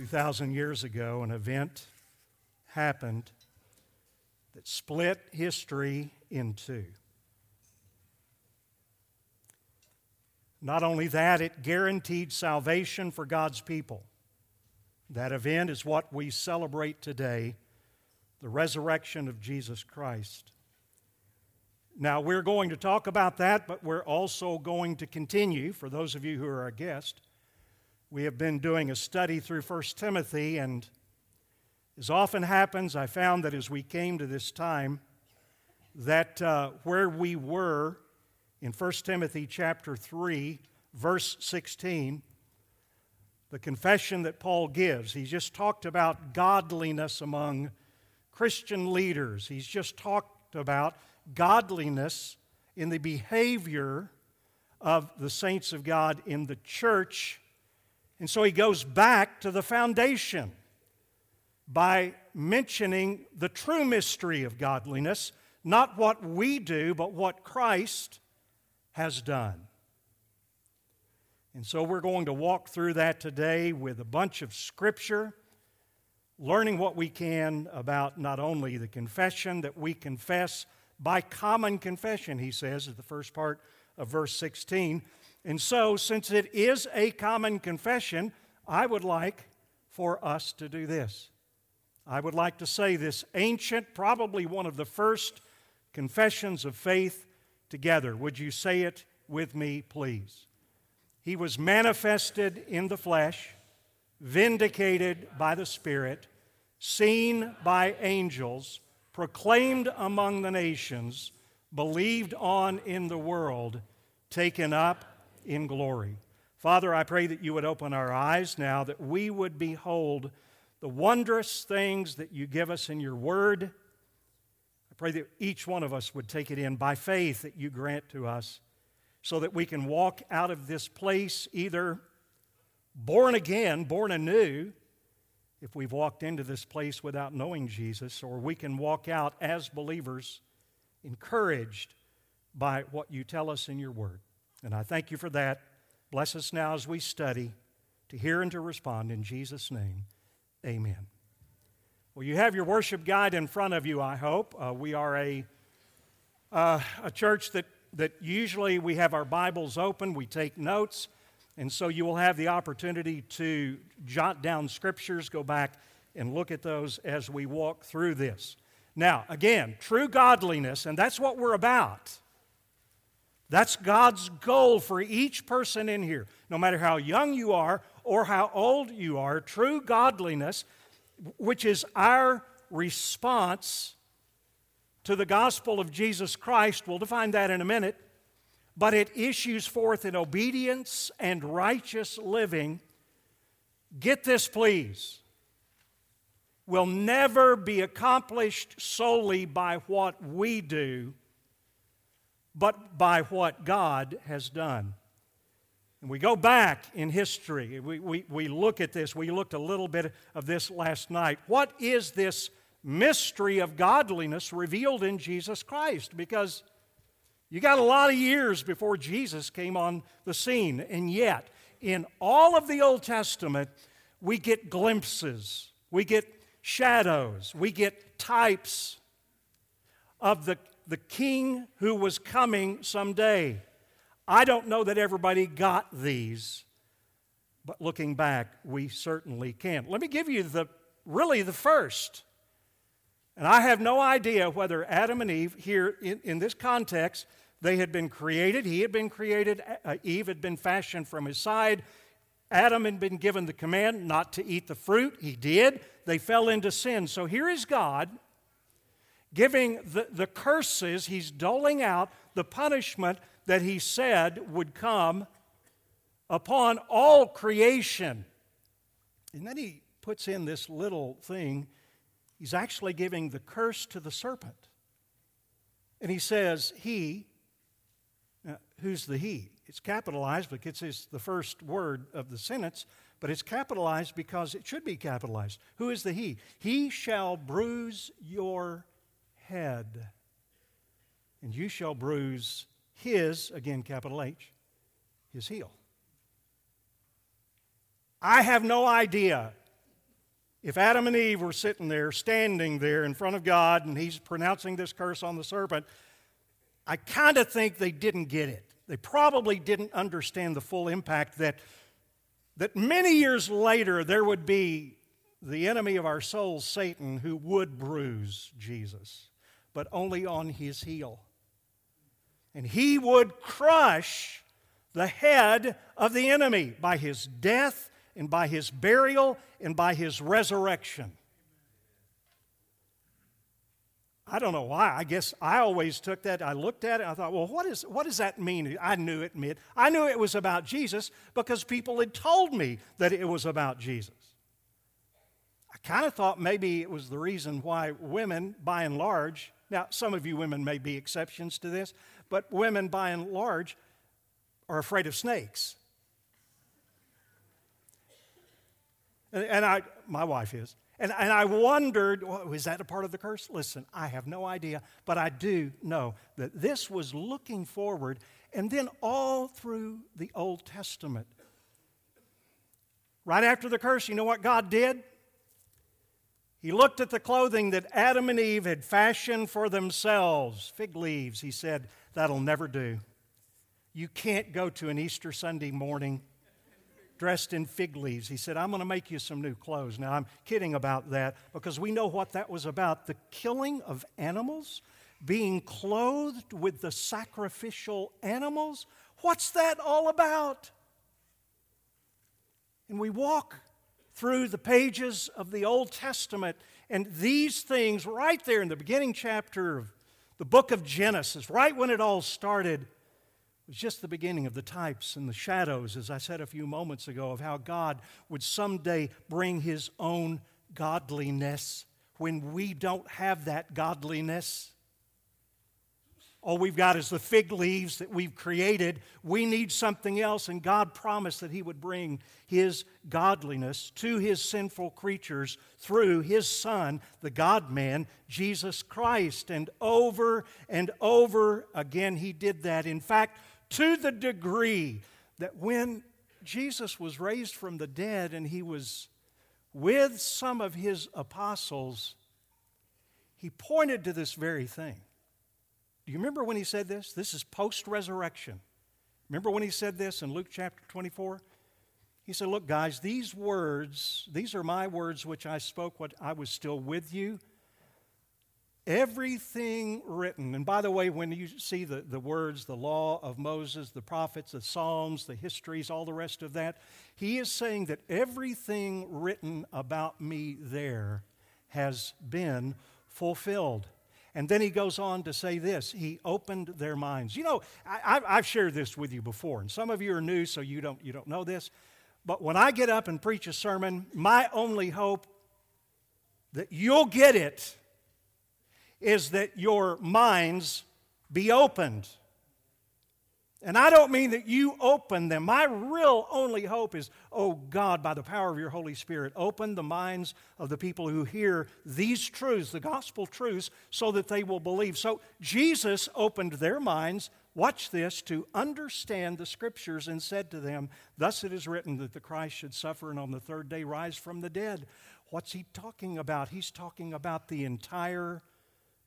2,000 years ago, an event happened that split history in two. Not only that, it guaranteed salvation for God's people. That event is what we celebrate today the resurrection of Jesus Christ. Now, we're going to talk about that, but we're also going to continue, for those of you who are our guest. We have been doing a study through 1 Timothy, and as often happens, I found that as we came to this time, that uh, where we were in 1 Timothy chapter 3, verse 16, the confession that Paul gives, he just talked about godliness among Christian leaders. He's just talked about godliness in the behavior of the saints of God in the church. And so he goes back to the foundation by mentioning the true mystery of godliness, not what we do, but what Christ has done. And so we're going to walk through that today with a bunch of scripture, learning what we can about not only the confession that we confess by common confession, he says at the first part of verse 16. And so, since it is a common confession, I would like for us to do this. I would like to say this ancient, probably one of the first confessions of faith together. Would you say it with me, please? He was manifested in the flesh, vindicated by the Spirit, seen by angels proclaimed among the nations, believed on in the world, taken up in glory. Father, I pray that you would open our eyes now, that we would behold the wondrous things that you give us in your word. I pray that each one of us would take it in by faith that you grant to us, so that we can walk out of this place either born again, born anew, if we've walked into this place without knowing Jesus, or we can walk out as believers encouraged by what you tell us in your word. And I thank you for that. Bless us now as we study to hear and to respond in Jesus' name. Amen. Well, you have your worship guide in front of you, I hope. Uh, we are a, uh, a church that, that usually we have our Bibles open, we take notes. And so you will have the opportunity to jot down scriptures, go back and look at those as we walk through this. Now, again, true godliness, and that's what we're about. That's God's goal for each person in here. No matter how young you are or how old you are, true godliness, which is our response to the gospel of Jesus Christ, we'll define that in a minute but it issues forth in obedience and righteous living. Get this, please. Will never be accomplished solely by what we do, but by what God has done. And we go back in history, we, we, we look at this, we looked a little bit of this last night. What is this mystery of godliness revealed in Jesus Christ? Because you got a lot of years before Jesus came on the scene, and yet, in all of the Old Testament, we get glimpses, we get shadows, we get types of the, the king who was coming someday. I don't know that everybody got these, but looking back, we certainly can. Let me give you the really the first. And I have no idea whether Adam and Eve, here in, in this context, they had been created. He had been created. Uh, Eve had been fashioned from his side. Adam had been given the command not to eat the fruit. He did. They fell into sin. So here is God giving the, the curses. He's doling out the punishment that he said would come upon all creation. And then he puts in this little thing. He's actually giving the curse to the serpent. And he says, He, uh, who's the he? It's capitalized because it's the first word of the sentence, but it's capitalized because it should be capitalized. Who is the he? He shall bruise your head, and you shall bruise his, again, capital H, his heel. I have no idea If Adam and Eve were sitting there, standing there in front of God, and he's pronouncing this curse on the serpent, I kind of think they didn't get it. They probably didn't understand the full impact that, that many years later there would be the enemy of our souls, Satan, who would bruise Jesus, but only on his heel. And he would crush the head of the enemy by his death and by his burial and by his resurrection. I don't know why. I guess I always took that. I looked at it. I thought, well, what, is, what does that mean? I knew it meant. I knew it was about Jesus because people had told me that it was about Jesus. I kind of thought maybe it was the reason why women, by and large, now some of you women may be exceptions to this, but women, by and large, are afraid of snakes. And, and I, my wife is. And, and I wondered, well, is that a part of the curse? Listen, I have no idea, but I do know that this was looking forward. And then all through the Old Testament, right after the curse, you know what God did? He looked at the clothing that Adam and Eve had fashioned for themselves, fig leaves. He said, That'll never do. You can't go to an Easter Sunday morning dressed in fig leaves. He said, I'm going to make you some new clothes. Now, I'm kidding about that because we know what that was about the killing of animals, being clothed with the sacrificial animals. What's that all about? And we walk through the pages of the Old Testament, and these things right there in the beginning chapter of the book of Genesis, right when it all started was just the beginning of the types and the shadows, as I said a few moments ago, of how God would someday bring His own godliness when we don't have that godliness. All we've got is the fig leaves that we've created. We need something else, and God promised that He would bring His godliness to His sinful creatures through His Son, the God man, Jesus Christ. And over and over again, He did that. In fact, to the degree that when Jesus was raised from the dead and he was with some of his apostles, he pointed to this very thing. Do you remember when he said this? This is post resurrection. Remember when he said this in Luke chapter 24? He said, Look, guys, these words, these are my words which I spoke when I was still with you Everything written, and by the way, when you see the, the words, the law of Moses, the prophets, the Psalms, the histories, all the rest of that, he is saying that everything written about me there has been fulfilled. And then he goes on to say this He opened their minds. You know, I, have shared this with you before, and some of you are new, so you don't, you don't know this. But when I get up and preach a sermon, my only hope that you'll get it is that your minds be opened. And I don't mean that you open them. My real only hope is, oh God, by the power of your Holy Spirit, open the minds of the people who hear these truths, the gospel truths, so that they will believe. So Jesus opened their minds, watch this, to understand the scriptures and said to them, Thus it is written that the Christ should suffer and on the third day rise from the dead. What's he talking about? He's talking about the entire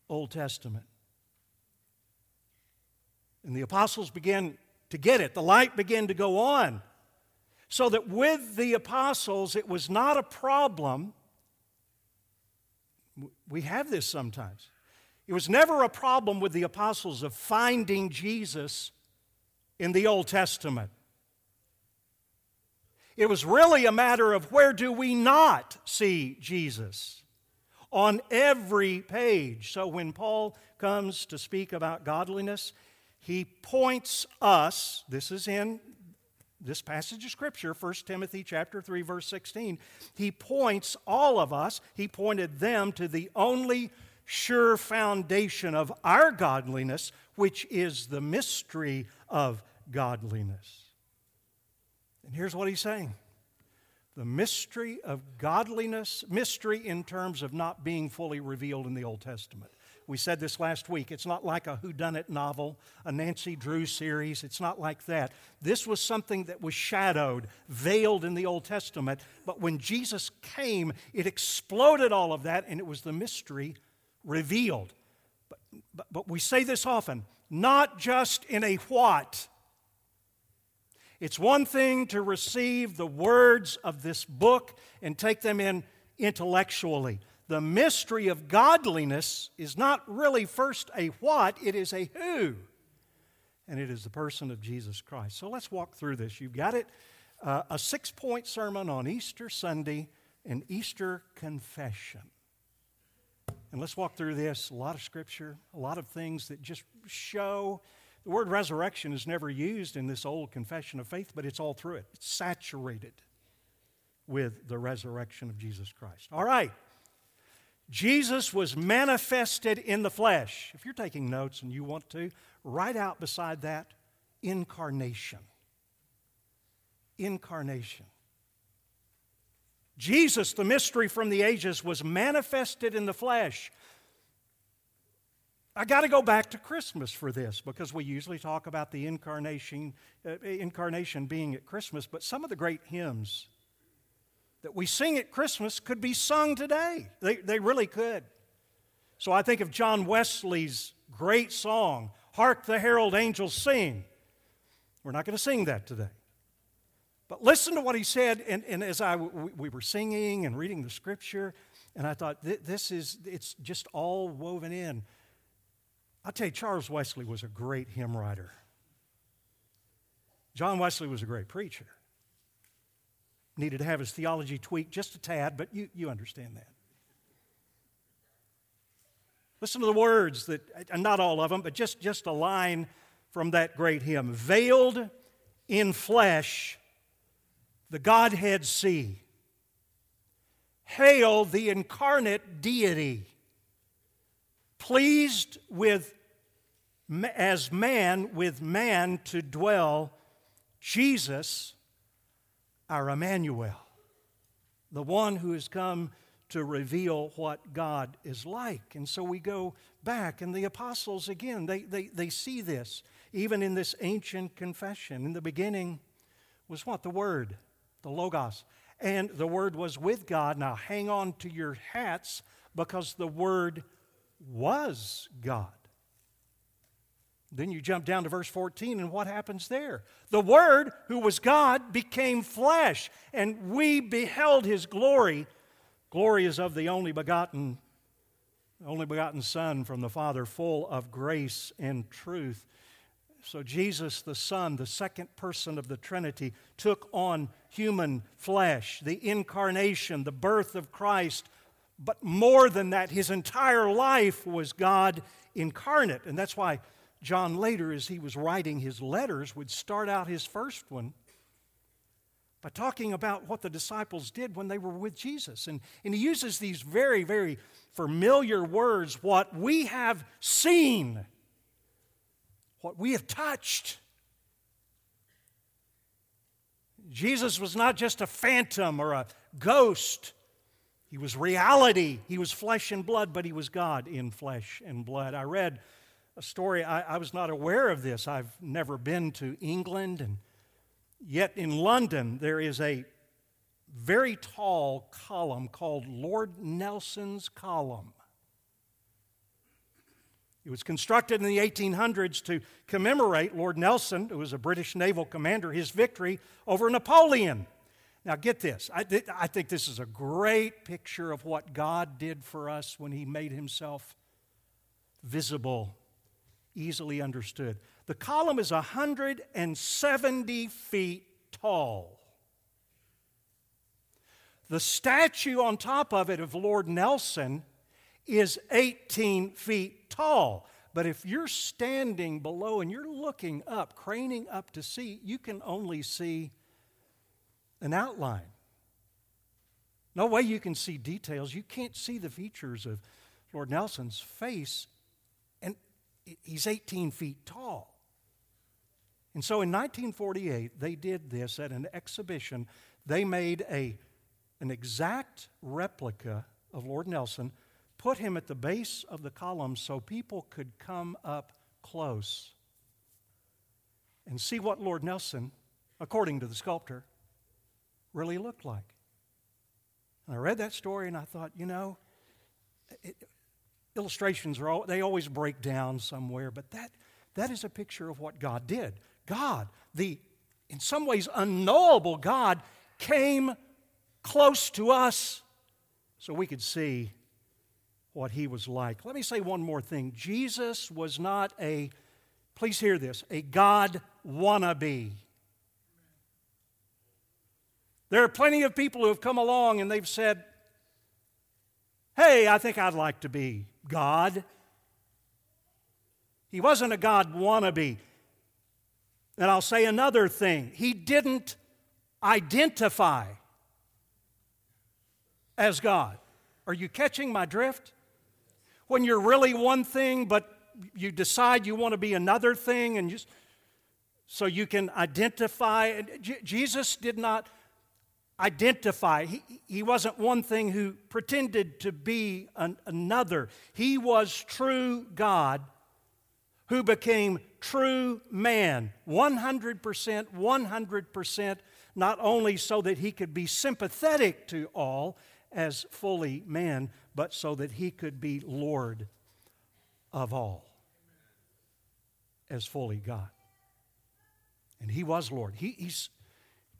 Old Testament. And the apostles began to get it. The light began to go on. So that with the apostles, it was not a problem. We have this sometimes. It was never a problem with the apostles of finding Jesus in the Old Testament. It was really a matter of where do we not see Jesus? on every page. So when Paul comes to speak about godliness, he points us, this is in this passage of scripture 1 timothy chapter 3 verse 16 he points all of us he pointed them to the only sure foundation of our godliness which is the mystery of godliness and here's what he's saying the mystery of godliness, mystery in terms of not being fully revealed in the Old Testament. We said this last week. It's not like a whodunit novel, a Nancy Drew series. It's not like that. This was something that was shadowed, veiled in the Old Testament. But when Jesus came, it exploded all of that, and it was the mystery revealed. But, but, but we say this often not just in a what. It's one thing to receive the words of this book and take them in intellectually. The mystery of godliness is not really first a what, it is a who. And it is the person of Jesus Christ. So let's walk through this. You've got it uh, a six point sermon on Easter Sunday, an Easter confession. And let's walk through this. A lot of scripture, a lot of things that just show. The word resurrection is never used in this old confession of faith, but it's all through it. It's saturated with the resurrection of Jesus Christ. All right. Jesus was manifested in the flesh. If you're taking notes and you want to, write out beside that incarnation. Incarnation. Jesus, the mystery from the ages, was manifested in the flesh. I got to go back to Christmas for this because we usually talk about the incarnation, uh, incarnation being at Christmas, but some of the great hymns that we sing at Christmas could be sung today. They, they really could. So I think of John Wesley's great song, Hark the Herald Angels Sing. We're not going to sing that today. But listen to what he said, and, and as I, we were singing and reading the scripture, and I thought, this is, it's just all woven in. I'll tell you, Charles Wesley was a great hymn writer. John Wesley was a great preacher needed to have his theology tweaked just a tad, but you, you understand that. Listen to the words that, and not all of them, but just, just a line from that great hymn Veiled in flesh, the Godhead see. Hail the incarnate deity, pleased with as man with man to dwell, Jesus our Emmanuel, the one who has come to reveal what God is like. And so we go back, and the apostles, again, they, they, they see this, even in this ancient confession. In the beginning was what? The Word, the Logos. And the Word was with God. Now hang on to your hats because the Word was God. Then you jump down to verse 14, and what happens there? The Word, who was God, became flesh, and we beheld his glory. Glory is of the only begotten, only begotten Son from the Father, full of grace and truth. So, Jesus, the Son, the second person of the Trinity, took on human flesh, the incarnation, the birth of Christ. But more than that, his entire life was God incarnate. And that's why John later, as he was writing his letters, would start out his first one by talking about what the disciples did when they were with Jesus. And, and he uses these very, very familiar words what we have seen, what we have touched. Jesus was not just a phantom or a ghost. He was reality. He was flesh and blood, but he was God in flesh and blood. I read a story. I, I, was not aware of this. I've never been to England, and yet in London there is a very tall column called Lord Nelson's Column. It was constructed in the 1800s to commemorate Lord Nelson, who was a British naval commander, his victory over Napoleon. Now, get this. I, th- I think this is a great picture of what God did for us when He made Himself visible easily understood. The column is 170 feet tall. The statue on top of it of Lord Nelson is 18 feet tall. But if you're standing below and you're looking up, craning up to see, you can only see an outline. No way you can see details. You can't see the features of Lord Nelson's face he's 18 feet tall. And so in 1948, they did this at an exhibition. They made a, an exact replica of Lord Nelson, put him at the base of the column so people could come up close and see what Lord Nelson, according to the sculptor, really looked like. And I read that story and I thought, you know, it, illustrations are all, they always break down somewhere, but that that is a picture of what God did. God, the in some ways unknowable God, came close to us so we could see what he was like. Let me say one more thing. Jesus was not a, please hear this, a God wannabe. There are plenty of people who have come along and they've said, Hey, I think I'd like to be God. He wasn't a God wannabe. And I'll say another thing He didn't identify as God. Are you catching my drift? When you're really one thing, but you decide you want to be another thing, and just so you can identify. Jesus did not identify. He, he wasn't one thing who pretended to be an, another. He was true God who became true man, 100%, 100%, not only so that he could be sympathetic to all as fully man, but so that he could be Lord of all as fully God. And he was Lord. He, he's,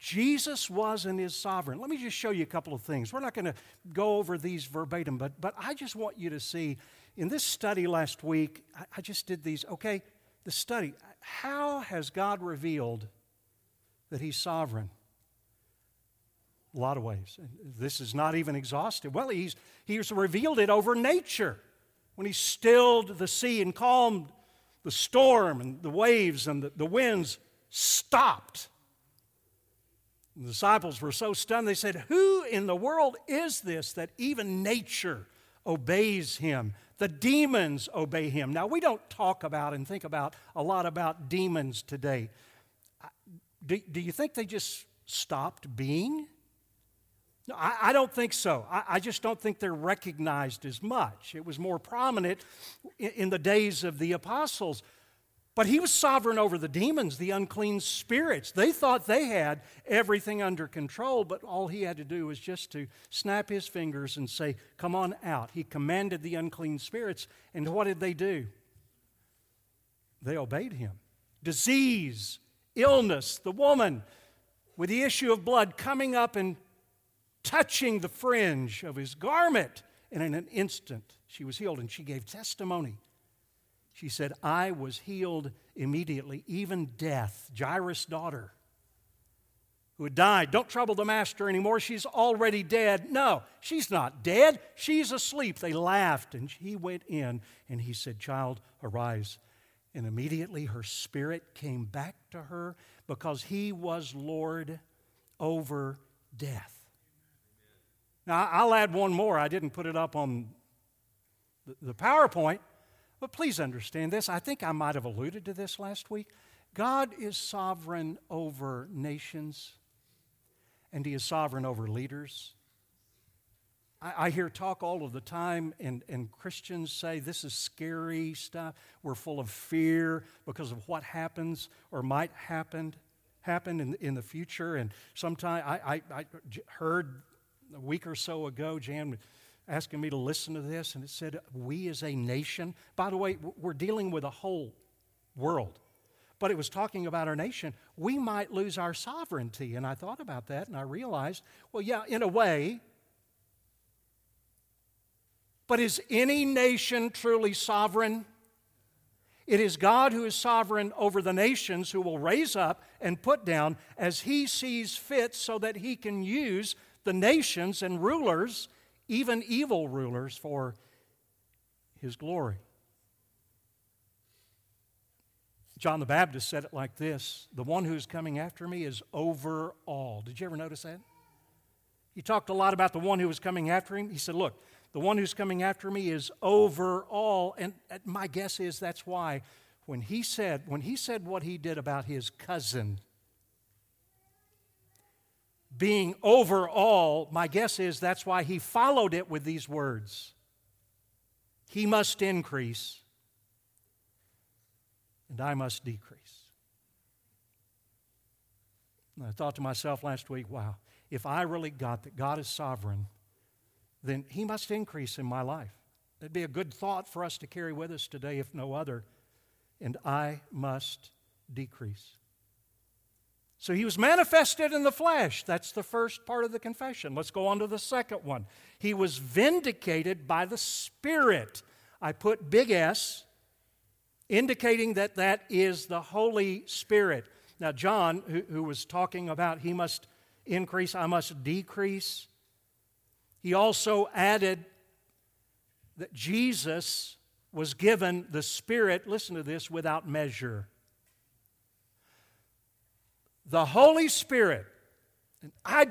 Jesus was and is sovereign. Let me just show you a couple of things. We're not going to go over these verbatim, but, but I just want you to see in this study last week, I, I just did these, okay, the study. How has God revealed that He's sovereign? A lot of ways. This is not even exhaustive. Well, he's, he's revealed it over nature when he stilled the sea and calmed the storm and the waves and the, the winds stopped. The disciples were so stunned, they said, Who in the world is this that even nature obeys him? The demons obey him. Now, we don't talk about and think about a lot about demons today. Do, do you think they just stopped being? No, I, I don't think so. I, I, just don't think they're recognized as much. It was more prominent in, in the days of the apostles. But he was sovereign over the demons, the unclean spirits. They thought they had everything under control, but all he had to do was just to snap his fingers and say, Come on out. He commanded the unclean spirits, and what did they do? They obeyed him. Disease, illness, the woman with the issue of blood coming up and touching the fringe of his garment. And in an instant, she was healed and she gave testimony. She said, I was healed immediately, even death, Jairus' daughter, who had died. Don't trouble the master anymore. She's already dead. No, she's not dead. She's asleep. They laughed, and he went in and he said, Child, arise. And immediately her spirit came back to her because he was Lord over death. Now, I'll add one more. I didn't put it up on the PowerPoint, but please understand this. I think I might have alluded to this last week. God is sovereign over nations, and He is sovereign over leaders. I, I hear talk all of the time, and, and Christians say this is scary stuff. We're full of fear because of what happens or might happen happen in, in the future. And sometimes I, I, I heard a week or so ago, Jan asking me to listen to this, and it said, We as a nation. By the way, we're dealing with a whole world, but it was talking about our nation. We might lose our sovereignty. And I thought about that, and I realized, well, yeah, in a way. But is any nation truly sovereign? It is God who is sovereign over the nations who will raise up and put down as he sees fit so that he can use the nations and rulers, even evil rulers, for his glory. John the Baptist said it like this The one who's coming after me is over all. Did you ever notice that? He talked a lot about the one who was coming after him. He said, Look, the one who's coming after me is over all. And uh, my guess is that's why when he said, when he said what he did about his cousin, being over all, my guess is that's why he followed it with these words He must increase, and I must decrease. And I thought to myself last week, wow, if I really got that God is sovereign, then He must increase in my life. It'd be a good thought for us to carry with us today, if no other. And I must decrease. So he was manifested in the flesh. That's the first part of the confession. Let's go on to the second one. He was vindicated by the Spirit. I put big S, indicating that that is the Holy Spirit. Now, John, who, who was talking about he must increase, I must decrease, he also added that Jesus was given the Spirit, listen to this, without measure. The Holy Spirit, I,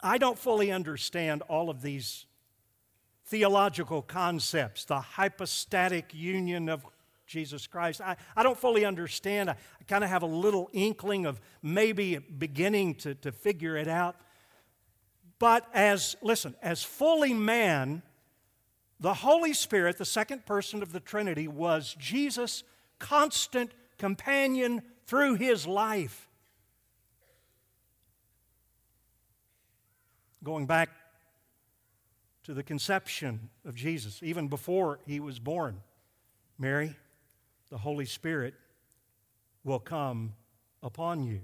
I don't fully understand all of these theological concepts, the hypostatic union of Jesus Christ. I, I don't fully understand. I, I kind of have a little inkling of maybe beginning to, to figure it out. But as, listen, as fully man, the Holy Spirit, the second person of the Trinity, was Jesus' constant companion through his life. Going back to the conception of Jesus, even before he was born, Mary, the Holy Spirit will come upon you.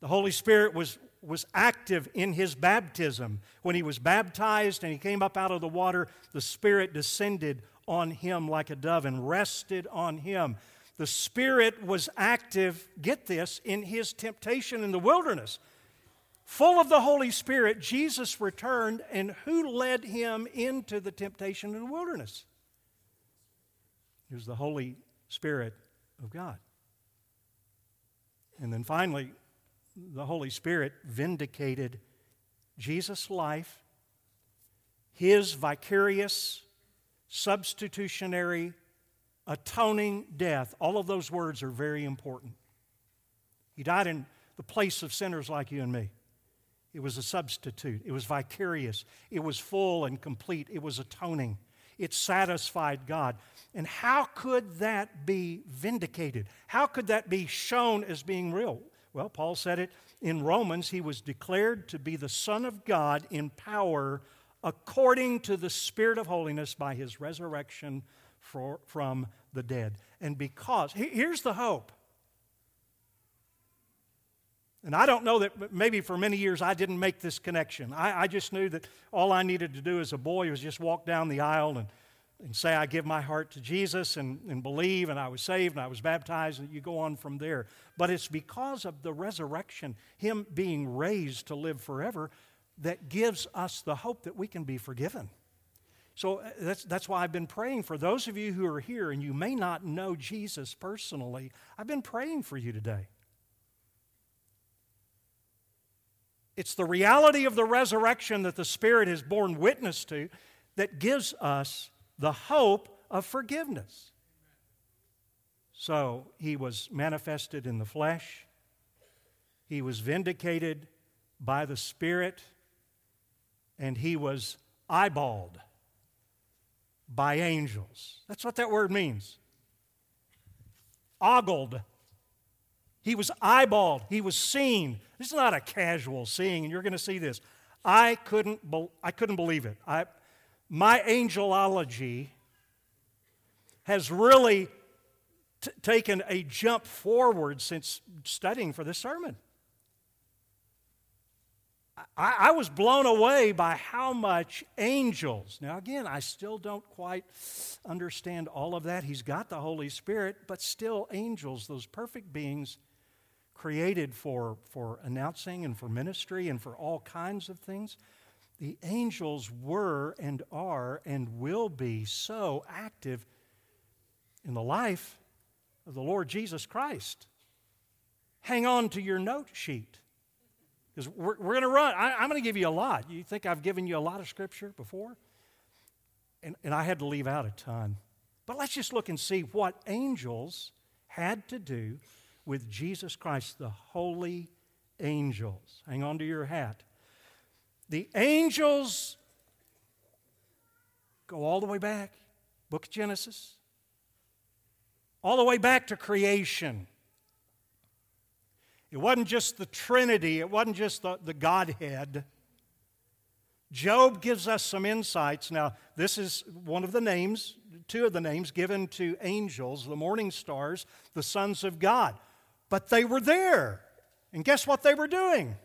The Holy Spirit was, was active in his baptism. When he was baptized and he came up out of the water, the Spirit descended on him like a dove and rested on him. The Spirit was active, get this, in his temptation in the wilderness. Full of the Holy Spirit, Jesus returned, and who led him into the temptation in the wilderness? It was the Holy Spirit of God. And then finally, the Holy Spirit vindicated Jesus' life, his vicarious, substitutionary, atoning death. All of those words are very important. He died in the place of sinners like you and me. It was a substitute. It was vicarious. It was full and complete. It was atoning. It satisfied God. And how could that be vindicated? How could that be shown as being real? Well, Paul said it in Romans. He was declared to be the Son of God in power according to the Spirit of holiness by his resurrection for, from the dead. And because, here's the hope. And I don't know that maybe for many years I didn't make this connection. I, I just knew that all I needed to do as a boy was just walk down the aisle and and say, I give my heart to Jesus and, and believe, and I was saved and I was baptized, and you go on from there. But it's because of the resurrection, Him being raised to live forever, that gives us the hope that we can be forgiven. So uh, that's, that's why I've been praying for those of you who are here and you may not know Jesus personally. I've been praying for you today. It's the reality of the resurrection that the Spirit has borne witness to that gives us the hope of forgiveness. So he was manifested in the flesh, he was vindicated by the Spirit, and he was eyeballed by angels. That's what that word means. Ogled. He was eyeballed. He was seen. This is not a casual seeing, and you're going to see this. I couldn't, be- I couldn't believe it. I, my angelology has really t- taken a jump forward since studying for this sermon. I, I, was blown away by how much angels. Now, again, I still don't quite understand all of that. He's got the Holy Spirit, but still, angels, those perfect beings created for, for announcing and for ministry and for all kinds of things the angels were and are and will be so active in the life of the Lord Jesus Christ. Hang on to your note sheet. Because we're, we're going to run. I, am going to give you a lot. You think I've given you a lot of scripture before? And, and I had to leave out a ton. But let's just look and see what angels had to do with Jesus Christ, the holy angels. Hang on to your hat. The angels Go all the way back, book of Genesis, all the way back to creation. It wasn't just the Trinity, it wasn't just the, the Godhead. Job gives us some insights. Now, this is one of the names, two of the names given to angels, the morning stars, the sons of God. But they were there. And guess what they were doing?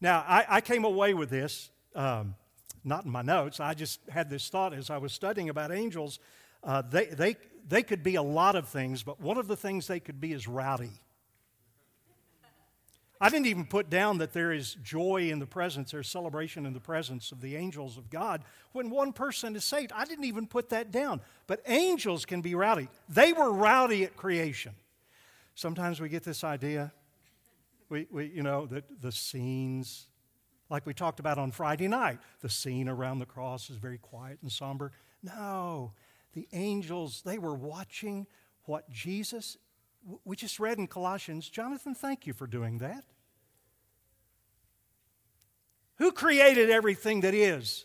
Now, I, I came away with this, um, not in my notes. I just had this thought as I was studying about angels. Uh, they, they, they could be a lot of things, but one of the things they could be is rowdy. I didn't even put down that there is joy in the presence, there's celebration in the presence of the angels of God when one person is saved. I didn't even put that down. But angels can be rowdy. They were rowdy at creation. Sometimes we get this idea, we, we, you know, that the scenes, like we talked about on Friday night, the scene around the cross is very quiet and somber. No, the angels, they were watching what Jesus we just read in Colossians, Jonathan, thank you for doing that. Who created everything that is?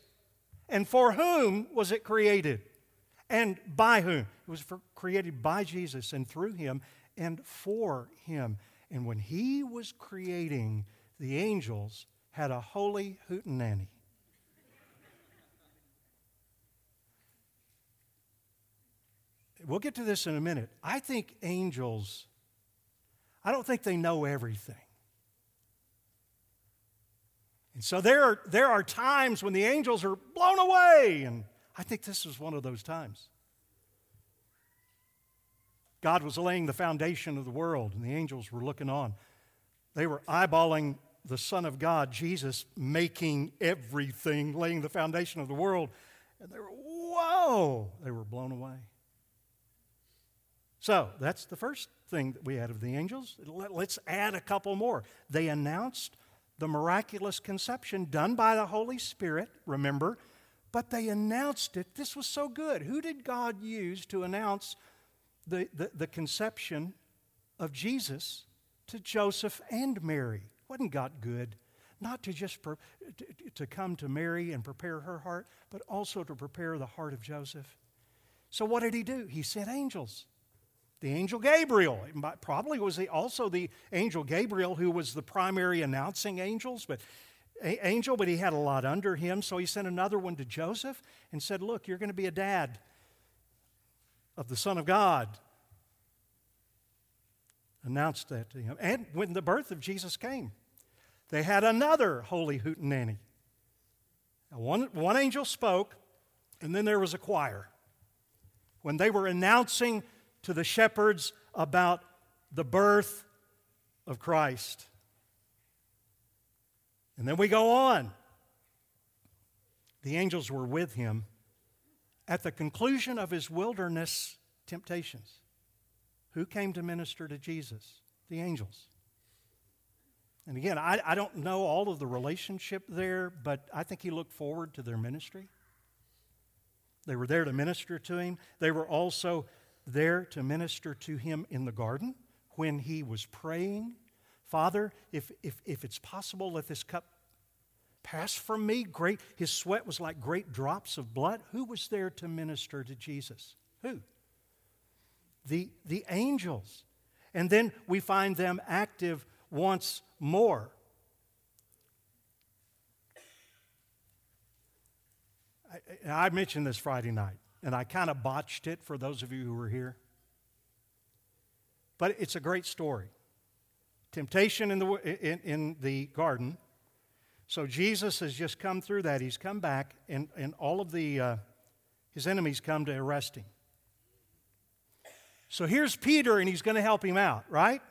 And for whom was it created? And by whom? It was for, created by Jesus and through him and for him. And when he was creating, the angels had a holy hootenanny. We'll get to this in a minute. I think angels, I don't think they know everything. And so there are, there are times when the angels are blown away, and I think this is one of those times. God was laying the foundation of the world, and the angels were looking on. They were eyeballing the Son of God, Jesus, making everything, laying the foundation of the world. And they were, whoa, they were blown away. So that's the first thing that we had of the angels. Let's add a couple more. They announced the miraculous conception done by the Holy Spirit, remember, but they announced it. This was so good. Who did God use to announce the, the, the conception of Jesus to Joseph and Mary? Wasn't God good? Not to just to, to come to Mary and prepare her heart, but also to prepare the heart of Joseph. So, what did he do? He sent angels. The angel Gabriel, probably was also the angel Gabriel who was the primary announcing angels, but angel, but he had a lot under him, so he sent another one to Joseph and said, "Look, you're going to be a dad of the Son of God." Announced that to him. And when the birth of Jesus came, they had another holy hootenanny. One, one angel spoke, and then there was a choir. When they were announcing to the shepherds about the birth of Christ. And then we go on. The angels were with him at the conclusion of his wilderness temptations. Who came to minister to Jesus? The angels. And again, I, I don't know all of the relationship there, but I think he looked forward to their ministry. They were there to minister to him. They were also there to minister to him in the garden when he was praying. Father, if, if, if it's possible, let this cup pass from me. Great, his sweat was like great drops of blood. Who was there to minister to Jesus? Who? The, the angels. And then we find them active once more. I, I mentioned this Friday night and I kind of botched it for those of you who were here. But it's a great story. Temptation in the, in, in the garden. So Jesus has just come through that. He's come back, and, and all of the, uh, his enemies come to arrest him. So here's Peter, and he's going to help him out, right?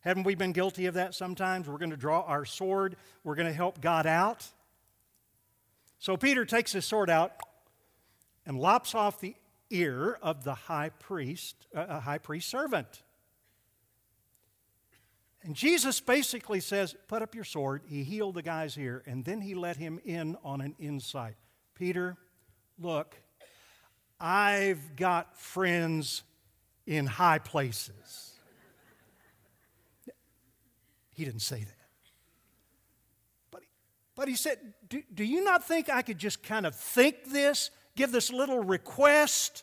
Haven't we been guilty of that sometimes? We're going to draw our sword, we're going to help God out. So Peter takes his sword out, and lops off the ear of the high priest, uh, a high priest servant. And Jesus basically says, Put up your sword. He healed the guy's ear, and then he let him in on an insight. Peter, look, I've got friends in high places. He didn't say that. But But he said, do, do you not think I could just kind of think this, give this little request,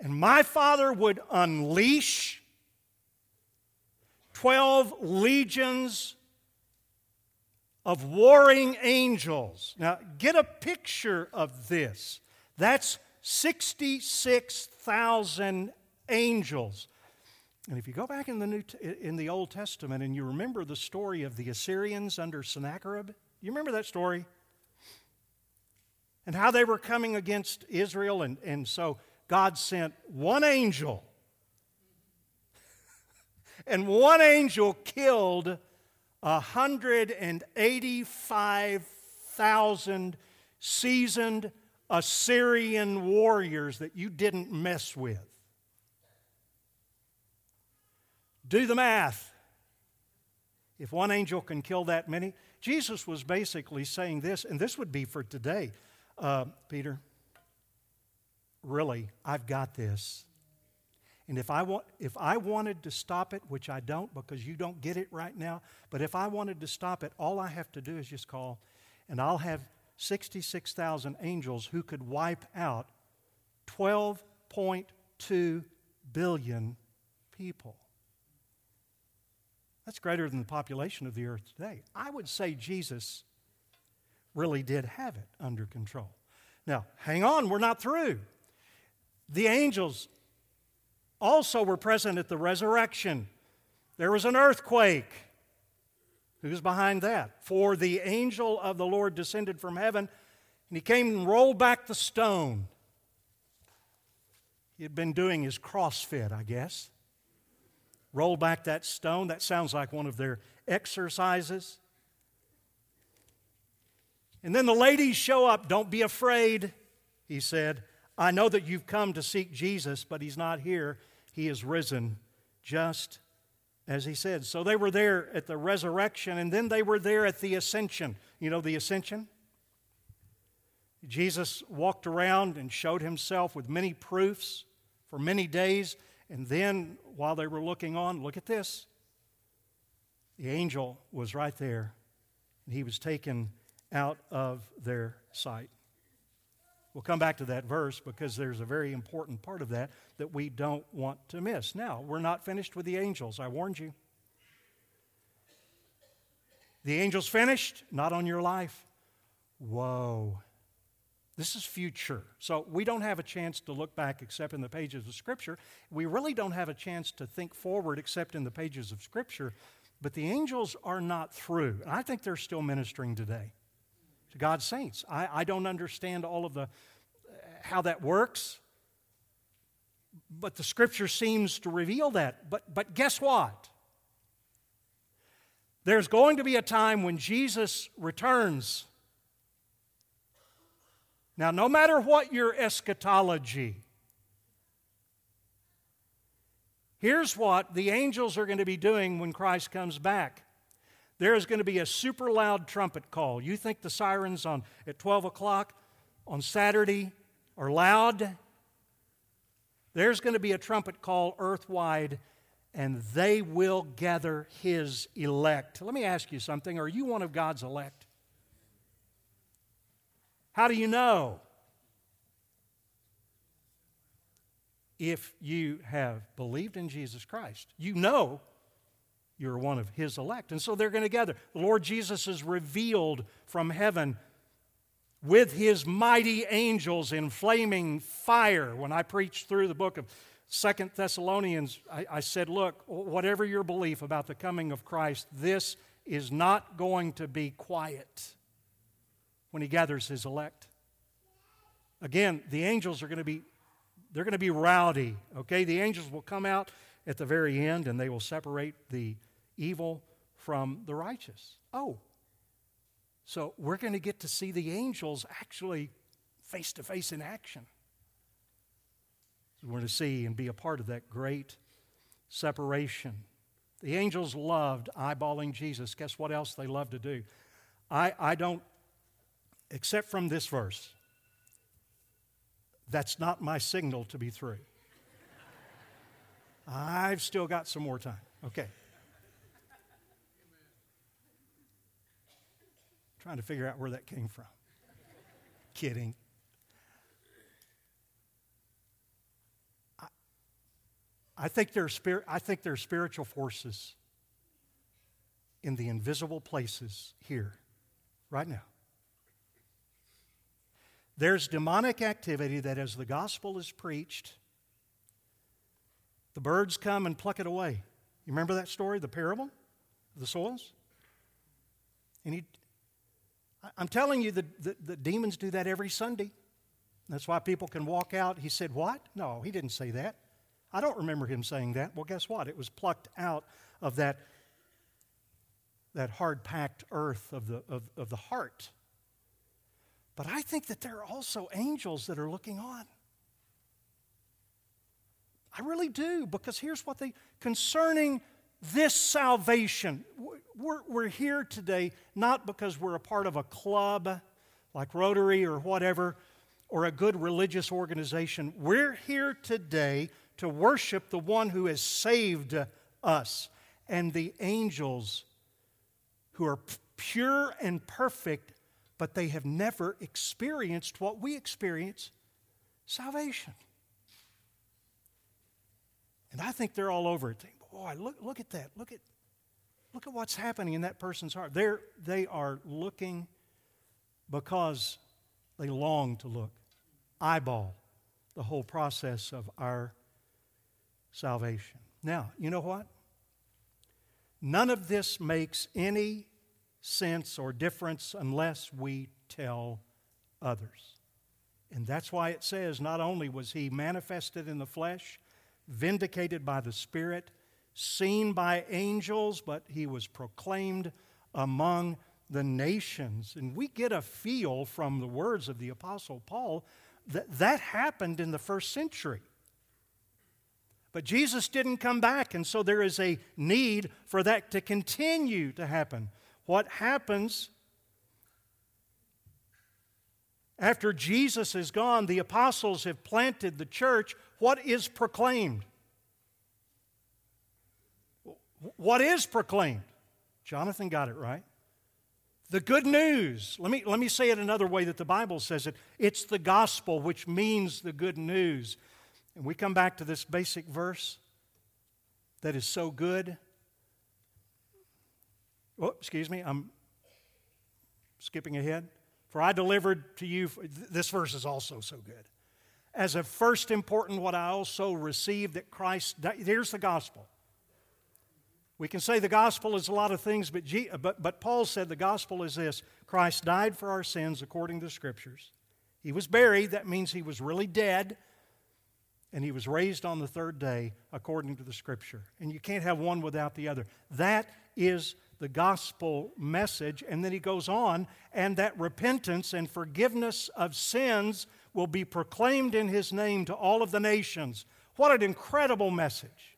and my father would unleash 12 legions of warring angels? Now, get a picture of this. That's 66,000 angels. And if you go back in the, New, in the Old Testament and you remember the story of the Assyrians under Sennacherib, you remember that story? And how they were coming against Israel, and, and so God sent one angel. And one angel killed 185,000 seasoned Assyrian warriors that you didn't mess with. Do the math. If one angel can kill that many, Jesus was basically saying this, and this would be for today. Uh, Peter, really, I've got this. And if I, want, if I wanted to stop it, which I don't because you don't get it right now, but if I wanted to stop it, all I have to do is just call, and I'll have 66,000 angels who could wipe out 12.2 billion people. That's greater than the population of the earth today. I would say Jesus really did have it under control. Now, hang on, we're not through. The angels also were present at the resurrection. There was an earthquake. Who's behind that? For the angel of the Lord descended from heaven, and he came and rolled back the stone. He had been doing his CrossFit, I guess roll back that stone. That sounds like one of their exercises. And then the ladies show up. Don't be afraid, he said. I know that you've come to seek Jesus, but he's not here. He is risen, just as he said. So they were there at the resurrection, and then they were there at the ascension. You know the ascension? Jesus walked around and showed himself with many proofs for many days. And then, while they were looking on, look at this. The angel was right there, and he was taken out of their sight. We'll come back to that verse because there's a very important part of that that we don't want to miss. Now, we're not finished with the angels, I warned you. The angels finished, not on your life. Whoa. This is future. So we don't have a chance to look back except in the pages of Scripture. We really don't have a chance to think forward except in the pages of Scripture. But the angels are not through. I think they're still ministering today to God's saints. I, I don't understand all of the how that works, but the Scripture seems to reveal that. But, but guess what? There's going to be a time when Jesus returns now, no matter what your eschatology, here's what the angels are going to be doing when Christ comes back. There is going to be a super loud trumpet call. You think the sirens on at 12 o'clock on Saturday are loud? There's going to be a trumpet call earthwide, and they will gather his elect. Let me ask you something. Are you one of God's elect? How do you know? If you have believed in Jesus Christ, you know you're one of His elect. And so they're going to gather. The Lord Jesus is revealed from heaven with His mighty angels in flaming fire. When I preached through the book of Second Thessalonians, I, I said, Look, whatever your belief about the coming of Christ, this is not going to be quiet when he gathers his elect. Again, the angels are going to be they're going to be rowdy, okay? The angels will come out at the very end and they will separate the evil from the righteous. Oh. So we're going to get to see the angels actually face to face in action. we're going to see and be a part of that great separation. The angels loved eyeballing Jesus. Guess what else they love to do? I, I don't except from this verse. That's not my signal to be through. I've still got some more time. Okay. Trying to figure out where that came from. Kidding. I, I think there are spirit, I think there are spiritual forces in the invisible places here, right now. There's demonic activity that, as the gospel is preached, the birds come and pluck it away. You remember that story, the parable of the soils? And he, I'm telling you, the, the, the demons do that every Sunday. That's why people can walk out. He said, What? No, he didn't say that. I don't remember him saying that. Well, guess what? It was plucked out of that, that hard packed earth of the, of, of the heart. But I think that there are also angels that are looking on. I really do, because here's what they, concerning this salvation, we're, we're here today not because we're a part of a club like Rotary or whatever, or a good religious organization. We're here today to worship the one who has saved us and the angels who are pure and perfect, but they have never experienced what we experience salvation. And I think they're all over it. Oh, Boy, look, look at that. Look at, look at what's happening in that person's heart. They're, they are looking because they long to look, eyeball the whole process of our salvation. Now, you know what? None of this makes any sense or difference unless we tell others. And that's why it says not only was he manifested in the flesh, vindicated by the Spirit, seen by angels, but he was proclaimed among the nations. And we get a feel from the words of the Apostle Paul that that happened in the first century. But Jesus didn't come back, and so there is a need for that to continue to happen. What happens after Jesus is gone, the apostles have planted the church. What is proclaimed? What is proclaimed? Jonathan got it right. The good news. Let me, let me say it another way that the Bible says it. It's the gospel, which means the good news. And we come back to this basic verse that is so good. Oh, excuse me, I'm skipping ahead. For I delivered to you, this verse is also so good. As a first important, what I also received that Christ, here's the gospel. We can say the gospel is a lot of things, but, but, but Paul said the gospel is this Christ died for our sins according to the scriptures. He was buried, that means he was really dead, and he was raised on the third day according to the scripture. And you can't have one without the other. That is the gospel message. And then he goes on, and that repentance and forgiveness of sins will be proclaimed in his name to all of the nations. What an incredible message!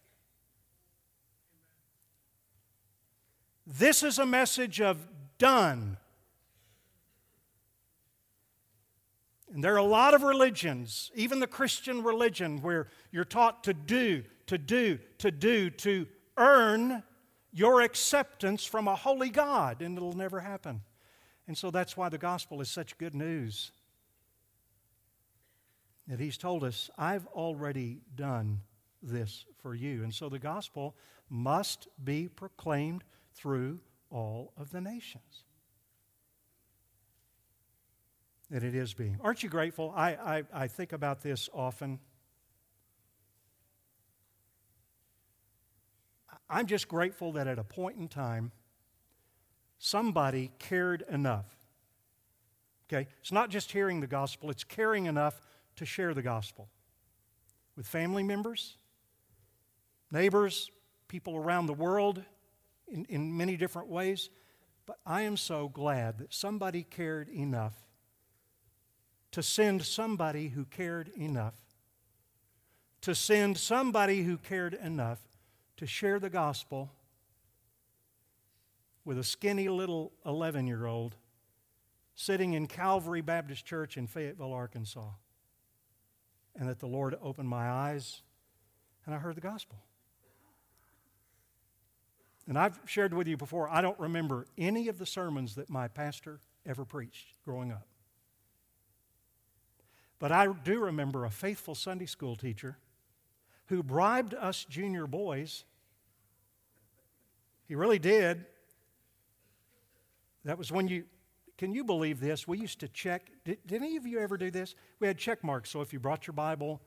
This is a message of done. And there are a lot of religions, even the Christian religion, where you're taught to do, to do, to do, to earn your acceptance from a holy God, and it'll never happen. And so that's why the gospel is such good news. That he's told us, I've already done this for you. And so the gospel must be proclaimed through all of the nations. That it is being. Aren't you grateful? I, I, I think about this often. I'm just grateful that at a point in time, somebody cared enough. Okay? It's not just hearing the gospel, it's caring enough to share the gospel with family members, neighbors, people around the world in, in many different ways. But I am so glad that somebody cared enough to send somebody who cared enough, to send somebody who cared enough to share the gospel with a skinny little 11 year old sitting in Calvary Baptist Church in Fayetteville, Arkansas. And that the Lord opened my eyes and I heard the gospel. And I've shared with you before, I don't remember any of the sermons that my pastor ever preached growing up. But I do remember a faithful Sunday school teacher who bribed us junior boys. He really did. That was when you, can you believe this? We used to check, did, did any of you ever do this? We had check marks. So if you brought your Bible,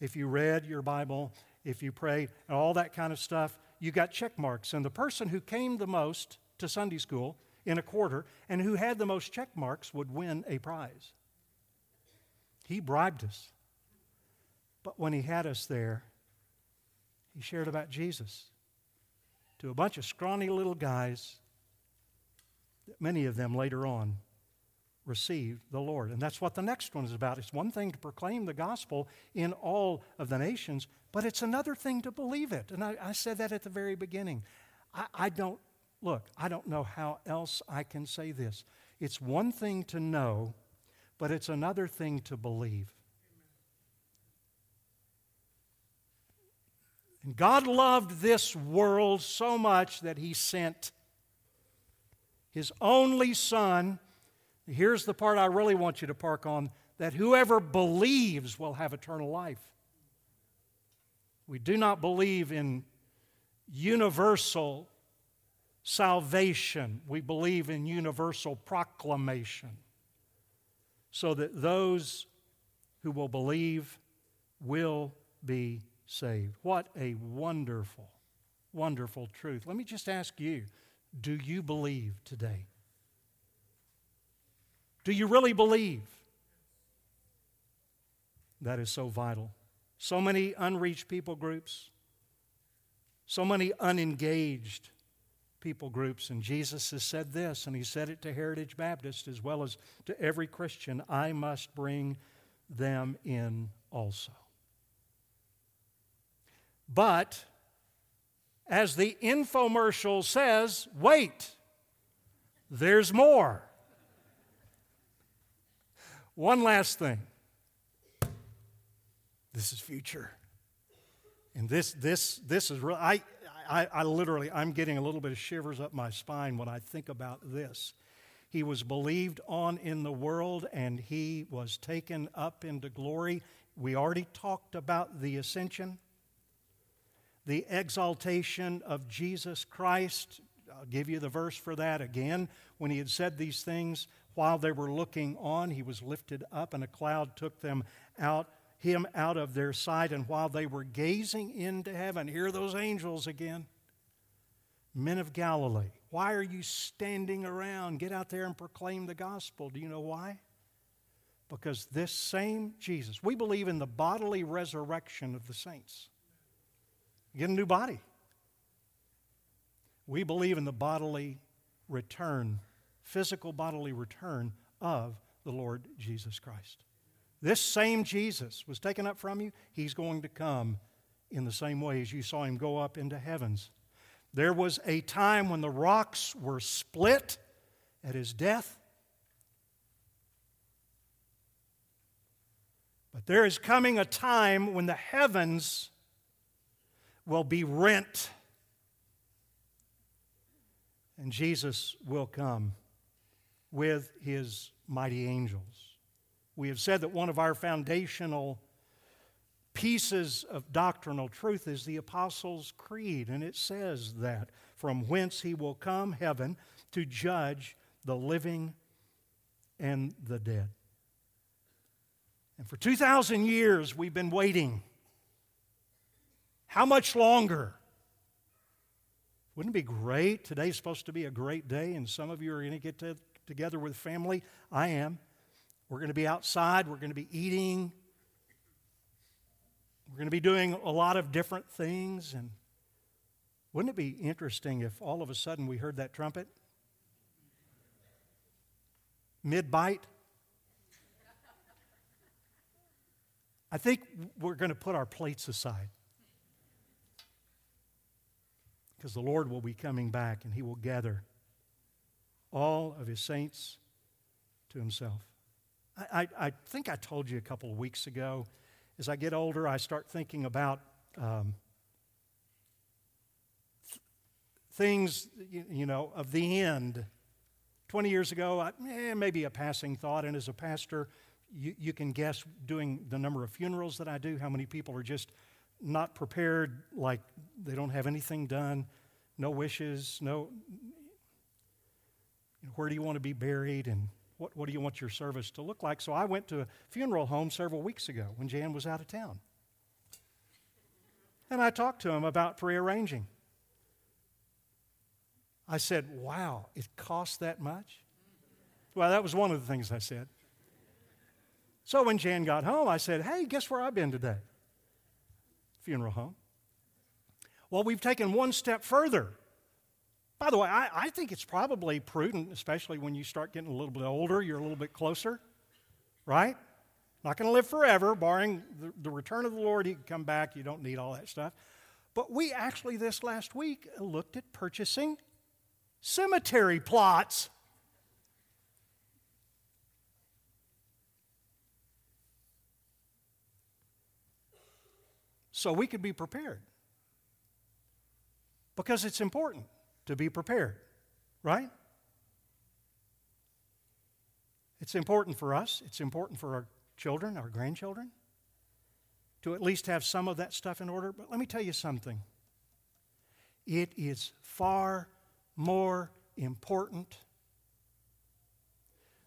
if you read your Bible, if you prayed, and all that kind of stuff, you got check marks. And the person who came the most to Sunday school in a quarter and who had the most check marks would win a prize. He bribed us. But when he had us there, he shared about Jesus to a bunch of scrawny little guys, many of them later on received the Lord. And that's what the next one is about. It's one thing to proclaim the gospel in all of the nations, but it's another thing to believe it. And I, I said that at the very beginning. I, I don't, look, I don't know how else I can say this. It's one thing to know, but it's another thing to believe. And God loved this world so much that He sent His only Son Here's the part I really want you to park on that whoever believes will have eternal life. We do not believe in universal salvation, we believe in universal proclamation so that those who will believe will be saved. What a wonderful, wonderful truth. Let me just ask you do you believe today? Do you really believe? That is so vital. So many unreached people groups, so many unengaged people groups. And Jesus has said this, and he said it to Heritage Baptist as well as to every Christian I must bring them in also. But, as the infomercial says, wait, there's more. One last thing. This is future. And this, this, this is real. I, I, I literally, I'm getting a little bit of shivers up my spine when I think about this. He was believed on in the world and he was taken up into glory. We already talked about the ascension, the exaltation of Jesus Christ. I'll give you the verse for that again. When he had said these things, while they were looking on, he was lifted up, and a cloud took them out, him out of their sight. And while they were gazing into heaven, hear those angels again. Men of Galilee, why are you standing around? Get out there and proclaim the gospel. Do you know why? Because this same Jesus, we believe in the bodily resurrection of the saints. get a new body. We believe in the bodily return physical bodily return of the Lord Jesus Christ. This same Jesus was taken up from you, he's going to come in the same way as you saw him go up into heavens. There was a time when the rocks were split at his death. But there is coming a time when the heavens will be rent and Jesus will come with his mighty angels. We have said that one of our foundational pieces of doctrinal truth is the Apostles' Creed, and it says that from whence he will come, heaven, to judge the living and the dead. And for 2,000 years, we've been waiting. How much longer? Wouldn't it be great? Today's supposed to be a great day, and some of you are going to get to together with family? I am. We're going to be outside, we're going to be eating, we're going to be doing a lot of different things. And wouldn't it be interesting if all of a sudden we heard that trumpet? Mid bite? I think we're going to put our plates aside because the Lord will be coming back and He will gather all of his saints to himself. I, I, I, think I told you a couple of weeks ago, as I get older, I start thinking about um, th- things, you, you know, of the end 20 years ago, I, eh, maybe a passing thought, and as a pastor, you, you can guess doing the number of funerals that I do, how many people are just not prepared, like they don't have anything done, no wishes, no. Where do you want to be buried, and what, what do you want your service to look like? So I went to a funeral home several weeks ago when Jan was out of town. And I talked to him about prearranging. I said, Wow, it costs that much? Well, that was one of the things I said. So when Jan got home, I said, Hey, guess where I've been today? Funeral home. Well, we've taken one step further. By the way, I, I think it's probably prudent, especially when you start getting a little bit older, you're a little bit closer, right? Not going to live forever, barring the, the return of the Lord. He can come back. You don't need all that stuff. But we actually, this last week, looked at purchasing cemetery plots. So we could be prepared. Because it's important to be prepared, right? It's important for us, it's important for our children, our grandchildren, to at least have some of that stuff in order. But let me tell you something it is far more important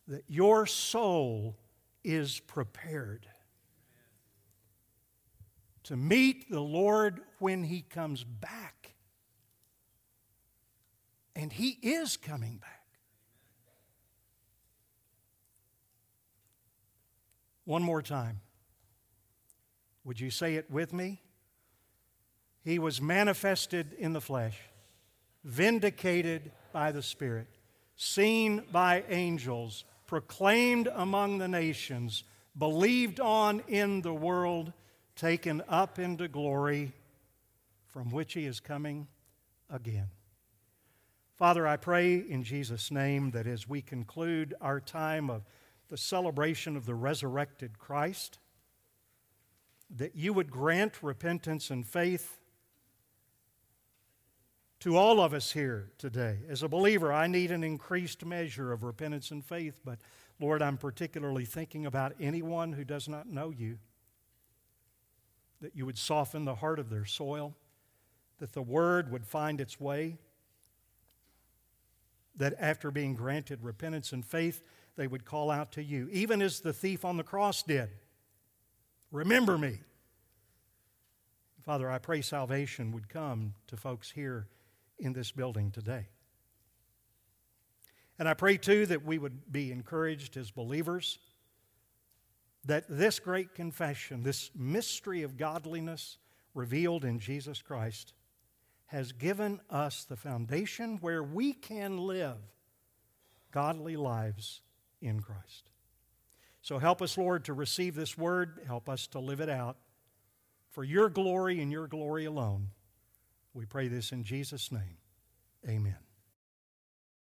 that your soul is prepared to meet the Lord when He comes back. And He is coming back. One more time. Would you say it with me? He was manifested in the flesh, vindicated by the Spirit, seen by angels, proclaimed among the nations, believed on in the world, taken up into glory, from which he is coming again. Father, I pray in Jesus' name that as we conclude our time of the celebration of the resurrected Christ, that you would grant repentance and faith to all of us here today. As a believer, I need an increased measure of repentance and faith, but Lord, I'm particularly thinking about anyone who does not know you, that you would soften the heart of their soil, that the word would find its way, that after being granted repentance and faith, they would call out to you, even as the thief on the cross did. Remember me. Father, I pray salvation would come to folks here in this building today. And I pray too that we would be encouraged as believers that this great confession, this mystery of godliness revealed in Jesus Christ, has given us the foundation where we can live godly lives in Christ. So help us, Lord, to receive this word. Help us to live it out for your glory and your glory alone. We pray this in Jesus' name. Amen.